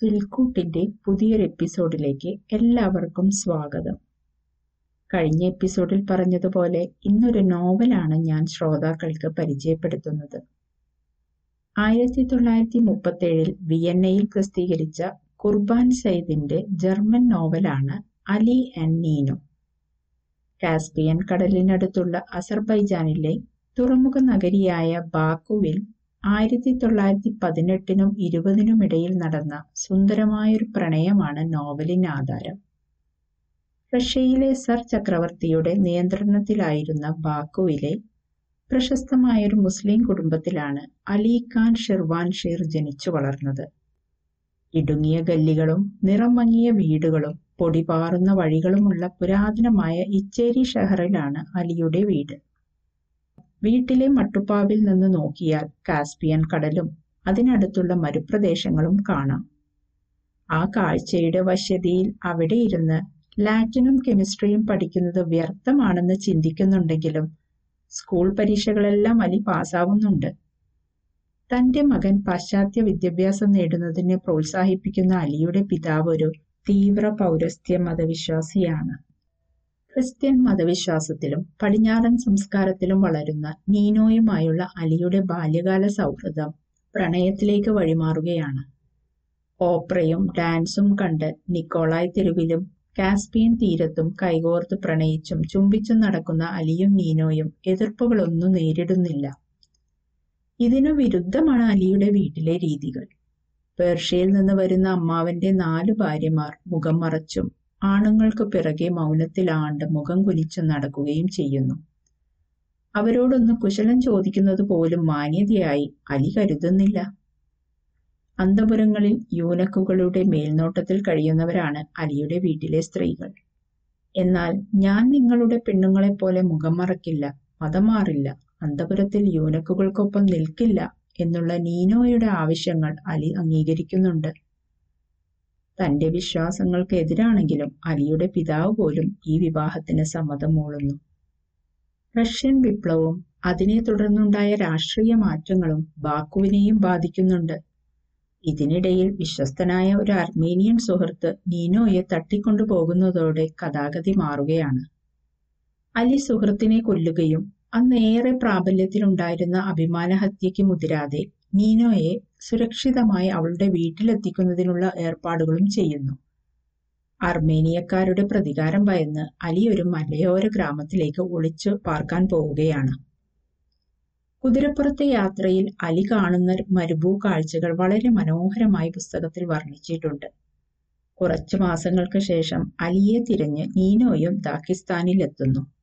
സിൽക്കൂട്ടിന്റെ പുതിയൊരു എപ്പിസോഡിലേക്ക് എല്ലാവർക്കും സ്വാഗതം. കഴിഞ്ഞ എപ്പിസോഡിൽ പറഞ്ഞതുപോലെ ഇന്നൊരു നോവലാണ് ഞാൻ ശ്രോതാക്കൾക്ക് പരിചയപ്പെടുത്തുന്നത്. ആയിരത്തി തൊള്ളായിരത്തി മുപ്പത്തേഴിൽ വിയന്നയിൽ പ്രസിദ്ധീകരിച്ച കുർബാൻ സയ്യിദിന്റെ ജർമ്മൻ നോവലാണ് അലി ആൻഡ് നീനു. കാസ്പിയൻ കടലിനടുത്തുള്ള അസർബൈജാനിലെ തുറമുഖ നഗരിയായ ബാക്കുവിൽ ആയിരത്തി തൊള്ളായിരത്തി പതിനെട്ടിനും ഇരുപതിനും ഇടയിൽ നടന്ന സുന്ദരമായൊരു പ്രണയമാണ് നോവലിന് ആധാരം. റഷ്യയിലെ സർ ചക്രവർത്തിയുടെ നിയന്ത്രണത്തിലായിരുന്ന ബാക്കുവിലെ പ്രശസ്തമായൊരു മുസ്ലിം കുടുംബത്തിലാണ് അലി ഖാൻ ഷിർവാൻ ഷീർ ജനിച്ചു വളർന്നത്. ഇടുങ്ങിയ ഗല്ലികളും നിറം മങ്ങിയ വീടുകളും പൊടിപാറുന്ന വഴികളുമുള്ള പുരാതനമായ ഇച്ചേരി ഷഹറിലാണ് അലിയുടെ വീട്. വീട്ടിലെ മട്ടുപ്പാവിൽ നിന്ന് നോക്കിയാൽ കാസ്പിയൻ കടലും അതിനടുത്തുള്ള മരുപ്രദേശങ്ങളും കാണാം. ആ കാഴ്ചയുടെ വശ്യതയിൽ അവിടെ ഇരുന്ന് ലാറ്റിനും കെമിസ്ട്രിയും പഠിക്കുന്നത് വ്യർത്ഥമാണെന്ന് ചിന്തിക്കുന്നുണ്ടെങ്കിലും സ്കൂൾ പരീക്ഷകളെല്ലാം അലി പാസ്സാവുന്നുണ്ട് തന്റെ മകൻ പാശ്ചാത്യ വിദ്യാഭ്യാസം നേടുന്നതിനെ പ്രോത്സാഹിപ്പിക്കുന്ന അലിയുടെ പിതാവ് ഒരു തീവ്ര പൗരസ്ത്യ മതവിശ്വാസിയാണ്. ക്രിസ്ത്യൻ മതവിശ്വാസത്തിലും പടിഞ്ഞാറൻ സംസ്കാരത്തിലും വളരുന്ന നീനോയുമായുള്ള അലിയുടെ ബാല്യകാല സൗഹൃദം പ്രണയത്തിലേക്ക് വഴിമാറുകയാണ്. ഓപ്രയും ഡാൻസും കണ്ട് നിക്കോളായ് തെരുവിലും കാസ്പിയൻ തീരത്തും കൈകോർത്ത് പ്രണയിച്ചും ചുംബിച്ചും നടക്കുന്ന അലിയും നീനോയും എതിർപ്പുകളൊന്നും നേരിടുന്നില്ല. ഇതിനു വിരുദ്ധമാണ് അലിയുടെ വീട്ടിലെ രീതികൾ. പേർഷ്യയിൽ നിന്ന് വരുന്ന അമ്മാവന്റെ നാലു ഭാര്യമാർ മുഖം മറച്ചും ആണുങ്ങൾക്ക് പിറകെ മൗനത്തിലാണ്ട് മുഖം കുനിച്ചു നടക്കുകയും ചെയ്യുന്നു. അവരോടൊന്ന് കുശലം ചോദിക്കുന്നത് പോലും മാന്യതയായി അലി കരുതുന്നില്ല. അന്തപുരങ്ങളിൽ യൂനക്കുകളുടെ മേൽനോട്ടത്തിൽ കഴിയുന്നവരാണ് അലിയുടെ വീട്ടിലെ സ്ത്രീകൾ. എന്നാൽ ഞാൻ നിങ്ങളുടെ പെണ്ണുങ്ങളെപ്പോലെ മുഖം മറക്കില്ല മതം മാറില്ല അന്തപുരത്തിൽ യൂനക്കുകൾക്കൊപ്പം നിൽക്കില്ല എന്നുള്ള നീനോയുടെ ആവശ്യങ്ങൾ അലി അംഗീകരിക്കുന്നുണ്ട്. തന്റെ വിശ്വാസങ്ങൾക്ക് എതിരാണെങ്കിലും അലിയുടെ പിതാവ് പോലും ഈ വിവാഹത്തിന് സമ്മതം മൂളുന്നു. റഷ്യൻ വിപ്ലവവും അതിനെ തുടർന്നുണ്ടായ രാഷ്ട്രീയ മാറ്റങ്ങളും ബാക്കുവിനെയും ബാധിക്കുന്നുണ്ട്. ഇതിനിടയിൽ വിശ്വസ്തനായ ഒരു അർമേനിയൻ സുഹൃത്ത് നീനോയെ തട്ടിക്കൊണ്ടുപോകുന്നതോടെ കഥാഗതി മാറുകയാണ്. അലി സുഹൃത്തിനെ കൊല്ലുകയും അന്ന് ഏറെ പ്രാബല്യത്തിലുണ്ടായിരുന്ന അഭിമാനഹത്യയ്ക്ക് മുതിരാതെ നീനോയെ സുരക്ഷിതമായി അവളുടെ വീട്ടിലെത്തിക്കുന്നതിനുള്ള ഏർപ്പാടുകളും ചെയ്യുന്നു. അർമേനിയക്കാരുടെ പ്രതികാരം ഭയന്ന് അലി ഒരു മലയോര ഗ്രാമത്തിലേക്ക് ഒളിച്ചു പാർക്കാൻ പോവുകയാണ്. കുതിരപ്പുറത്തെ യാത്രയിൽ അലി കാണുന്ന മരുഭൂ കാഴ്ചകൾ വളരെ മനോഹരമായി പുസ്തകത്തിൽ വർണിച്ചിട്ടുണ്ട്. കുറച്ചു മാസങ്ങൾക്ക് ശേഷം അലിയെ തിരഞ്ഞ് നീനോയും ദാക്കിസ്ഥാനിലെത്തുന്നു.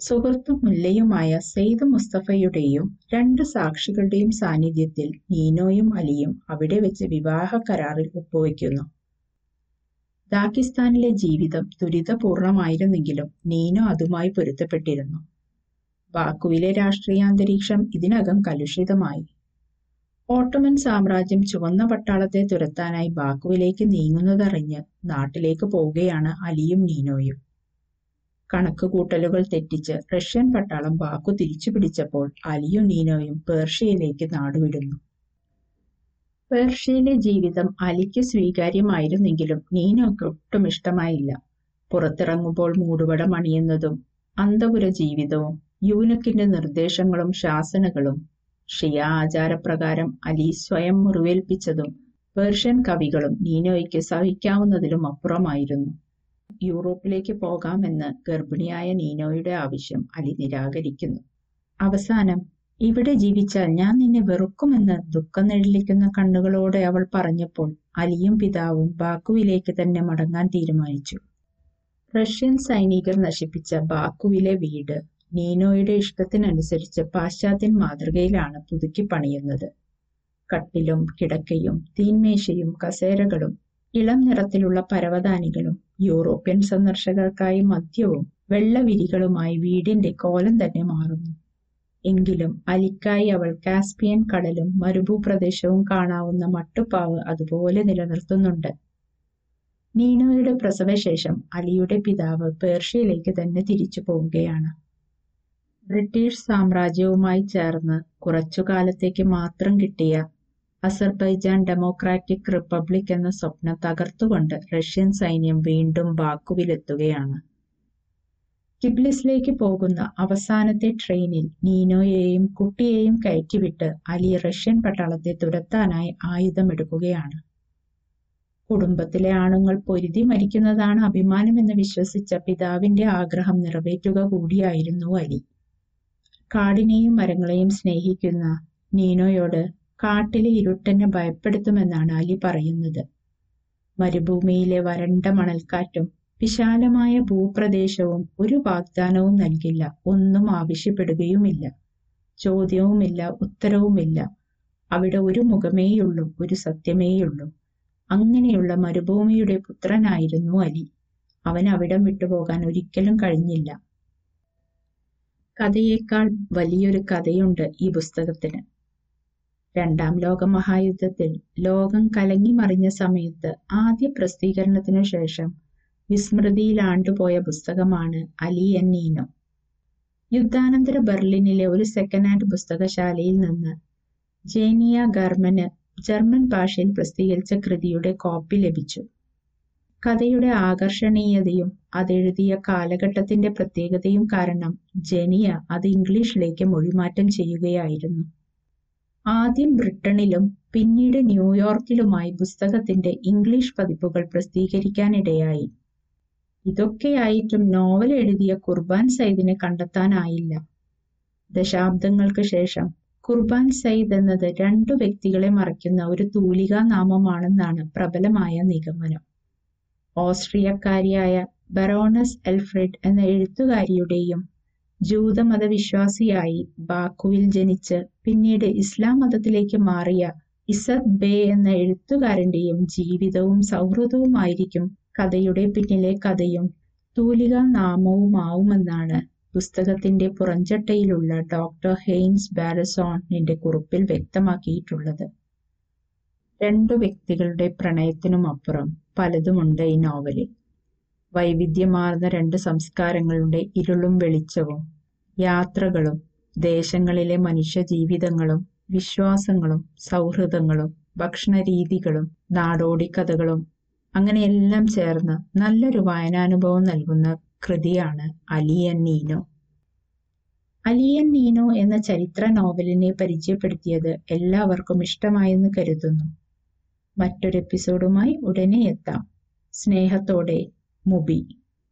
സുഹൃത്തും മുല്ലയുമായ സെയ്ദ് മുസ്തഫയുടെയും രണ്ട് സാക്ഷികളുടെയും സാന്നിധ്യത്തിൽ നീനോയും അലിയും അവിടെ വെച്ച് വിവാഹ കരാറിൽ ഒപ്പുവയ്ക്കുന്നു. ദാക്കിസ്ഥാനിലെ ജീവിതം ദുരിതപൂർണമായിരുന്നെങ്കിലും നീനോ അതുമായി പൊരുത്തപ്പെട്ടിരുന്നു. ബാക്കുവിലെ രാഷ്ട്രീയാന്തരീക്ഷം ഇതിനകം കലുഷിതമായി. ഓട്ടോമൻ സാമ്രാജ്യം ചുവന്ന പട്ടാളത്തെ തുരത്താനായി ബാക്കുവിലേക്ക് നീങ്ങുന്നതറിഞ്ഞ് നാട്ടിലേക്ക് പോവുകയാണ് അലിയും നീനോയും. കണക്കുകൂട്ടലുകൾ തെറ്റിച്ച് റഷ്യൻ പട്ടാളം ബാക്കു തിരിച്ചു പിടിച്ചപ്പോൾ അലിയും നീനോയും പേർഷ്യയിലേക്ക് നാടുവിടുന്നു. പേർഷ്യയിലെ ജീവിതം അലിക്ക് സ്വീകാര്യമായിരുന്നെങ്കിലും നീനോക്ക് ഒട്ടും ഇഷ്ടമായില്ല. പുറത്തിറങ്ങുമ്പോൾ മൂടുപടം അണിയുന്നതും അന്തപുര ജീവിതവും യൂനക്കിന്റെ നിർദ്ദേശങ്ങളും ശാസനകളും ഷിയ ആചാരപ്രകാരം അലി സ്വയം മുറിവേൽപ്പിച്ചതും പേർഷ്യൻ കവികളും നീനോയ്ക്ക് സഹിക്കാവുന്നതിലും അപ്പുറമായിരുന്നു. യൂറോപ്പിലേക്ക് പോകാമെന്ന് ഗർഭിണിയായ നീനോയുടെ ആവശ്യം അലി നിരാകരിക്കുന്നു. അവസാനം ഇവിടെ ജീവിച്ചാൽ ഞാൻ നിന്നെ വെറുക്കുമെന്ന് ദുഃഖം നെഴിലിക്കുന്ന കണ്ണുകളോടെ അവൾ പറഞ്ഞപ്പോൾ അലിയും പിതാവും ബാക്കുവിലേക്ക് തന്നെ മടങ്ങാൻ തീരുമാനിച്ചു. റഷ്യൻ സൈനികർ നശിപ്പിച്ച ബാക്കുവിലെ വീട് നീനോയുടെ ഇഷ്ടത്തിനനുസരിച്ച് പാശ്ചാത്യൻ മാതൃകയിലാണ് പുതുക്കി പണിയുന്നത്. കട്ടിലും കിടക്കയും തീന്മേശയും കസേരകളും ഇളം നിറത്തിലുള്ള പരവതാനികളും യൂറോപ്യൻ സന്ദർശകർക്കായി മദ്യവും വെള്ളവിരികളുമായി വീടിന്റെ കോലം തന്നെ മാറുന്നു. എങ്കിലും അലിക്കായി അവൾ കാസ്പിയൻ കടലും മരുഭൂപ്രദേശവും കാണാവുന്ന മട്ടുപ്പാവ് അതുപോലെ നിലനിർത്തുന്നുണ്ട്. നീനോയുടെ പ്രസവശേഷം അലിയുടെ പിതാവ് പേർഷ്യയിലേക്ക് തന്നെ തിരിച്ചു പോവുകയാണ്. ബ്രിട്ടീഷ് സാമ്രാജ്യവുമായി ചേർന്ന് കുറച്ചു കാലത്തേക്ക് മാത്രം കിട്ടിയ അസർബൈജാൻ ഡെമോക്രാറ്റിക് റിപ്പബ്ലിക് എന്ന സ്വപ്നം തകർത്തുകൊണ്ട് റഷ്യൻ സൈന്യം വീണ്ടും ബാക്കുവിലെത്തുകയാണ് കിബ്ലിസിലേക്ക് പോകുന്ന അവസാനത്തെ ട്രെയിനിൽ നീനോയെയും കുട്ടിയെയും കയറ്റിവിട്ട് അലി റഷ്യൻ പട്ടാളത്തെ തുരത്താനായി ആയുധമെടുക്കുകയാണ്. കുടുംബത്തിലെ ആണുങ്ങൾ പൊരുതി മരിക്കുന്നതാണ് അഭിമാനമെന്ന് വിശ്വസിച്ച പിതാവിന്റെ ആഗ്രഹം നിറവേറ്റുക കൂടിയായിരുന്നു അലി. കാടിനെയും മരങ്ങളെയും സ്നേഹിക്കുന്ന നീനോയോട് കാട്ടിലെ ഇരുട്ടനെ ഭയപ്പെടുത്തുമെന്നാണ് അലി പറയുന്നത്. മരുഭൂമിയിലെ വരണ്ട മണൽക്കാറ്റും വിശാലമായ ഭൂപ്രദേശവും ഒരു വാഗ്ദാനവും നൽകില്ല. ഒന്നും ആവശ്യപ്പെടുകയുമില്ല. ചോദ്യവുമില്ല ഉത്തരവുമില്ല. അവിടെ ഒരു മുഖമേയുള്ളൂ ഒരു സത്യമേയുള്ളൂ. അങ്ങനെയുള്ള മരുഭൂമിയുടെ പുത്രനായിരുന്നു അലി. അവൻ അവിടം വിട്ടുപോകാൻ ഒരിക്കലും കഴിഞ്ഞില്ല. കഥയേക്കാൾ വലിയൊരു കഥയുണ്ട് ഈ പുസ്തകത്തിന്. രണ്ടാം ലോക മഹായുദ്ധത്തിൽ ലോകം കലങ്ങി മറിഞ്ഞ സമയത്ത് ആദ്യ പ്രസിദ്ധീകരണത്തിനു ശേഷം വിസ്മൃതിയിൽ ആണ്ടുപോയ പുസ്തകമാണ് അലി എൻ നീനോ. യുദ്ധാനന്തര ബെർലിനിലെ ഒരു സെക്കൻഡ് ഹാൻഡ് പുസ്തകശാലയിൽ നിന്ന് ജേനിയ ഗർമന് ജർമ്മൻ ഭാഷയിൽ പ്രസിദ്ധീകരിച്ച കൃതിയുടെ കോപ്പി ലഭിച്ചു. കഥയുടെ ആകർഷണീയതയും അതെഴുതിയ കാലഘട്ടത്തിന്റെ പ്രത്യേകതയും കാരണം ജെനിയ അത് ഇംഗ്ലീഷിലേക്ക് മൊഴിമാറ്റം ചെയ്യുകയായിരുന്നു. ആദ്യം ബ്രിട്ടണിലും പിന്നീട് ന്യൂയോർക്കിലുമായി പുസ്തകത്തിന്റെ ഇംഗ്ലീഷ് പതിപ്പുകൾ പ്രസിദ്ധീകരിക്കാനിടയായി. ഇതൊക്കെയായിട്ടും നോവൽ എഴുതിയ കുർബാൻ സയ്യിദിനെ കണ്ടെത്താനായില്ല. ദശാബ്ദങ്ങൾക്ക് ശേഷം കുർബാൻ സയ്യിദ് എന്നത് രണ്ടു വ്യക്തികളെ മറയ്ക്കുന്ന ഒരു തൂലികാ നാമമാണെന്നാണ് പ്രബലമായ നിഗമനം. ഓസ്ട്രിയക്കാരിയായ ബറോണസ് എൽഫ്രെഡ് എന്ന എഴുത്തുകാരിയുടെയും ജൂതമതവിശ്വാസിയായി ബാക്കുവിൽ ജനിച്ച് പിന്നീട് ഇസ്ലാം മതത്തിലേക്ക് മാറിയ ഇസദ് ബേ എന്ന എഴുത്തുകാരന്റെയും ജീവിതവും സൗഹൃദവുമായിരിക്കും കഥയുടെ പിന്നിലെ കഥയും തൂലിക നാമവുമാവുമെന്നാണ് പുസ്തകത്തിന്റെ പുറഞ്ചട്ടയിലുള്ള ഡോക്ടർ ഹെയ്ൻസ് ബാരസോണിന്റെ കുറിപ്പിൽ വ്യക്തമാക്കിയിട്ടുള്ളത്. രണ്ടു വ്യക്തികളുടെ പ്രണയത്തിനുമപ്പുറം പലതുമുണ്ട് ഈ നോവലിൽ. വൈവിധ്യമാർന്ന രണ്ട് സംസ്കാരങ്ങളുടെ ഇരുളും വെളിച്ചവും യാത്രകളും ദേശങ്ങളിലെ മനുഷ്യജീവിതങ്ങളും വിശ്വാസങ്ങളും സൗഹൃദങ്ങളും ഭക്ഷണരീതികളും നാടോടിക്കഥകളും അങ്ങനെയെല്ലാം ചേർന്ന് നല്ലൊരു വായനാനുഭവം നൽകുന്ന കൃതിയാണ് അലിയൻ നീനോ. അലിയൻ നീനോ എന്ന ചരിത്ര നോവലിനെ പരിചയപ്പെടുത്തിയത് എല്ലാവർക്കും ഇഷ്ടമായെന്ന് കരുതുന്നു. മറ്റൊരു എപ്പിസോഡുമായി ഉടനെ എത്താം. സ്നേഹത്തോടെ مبين.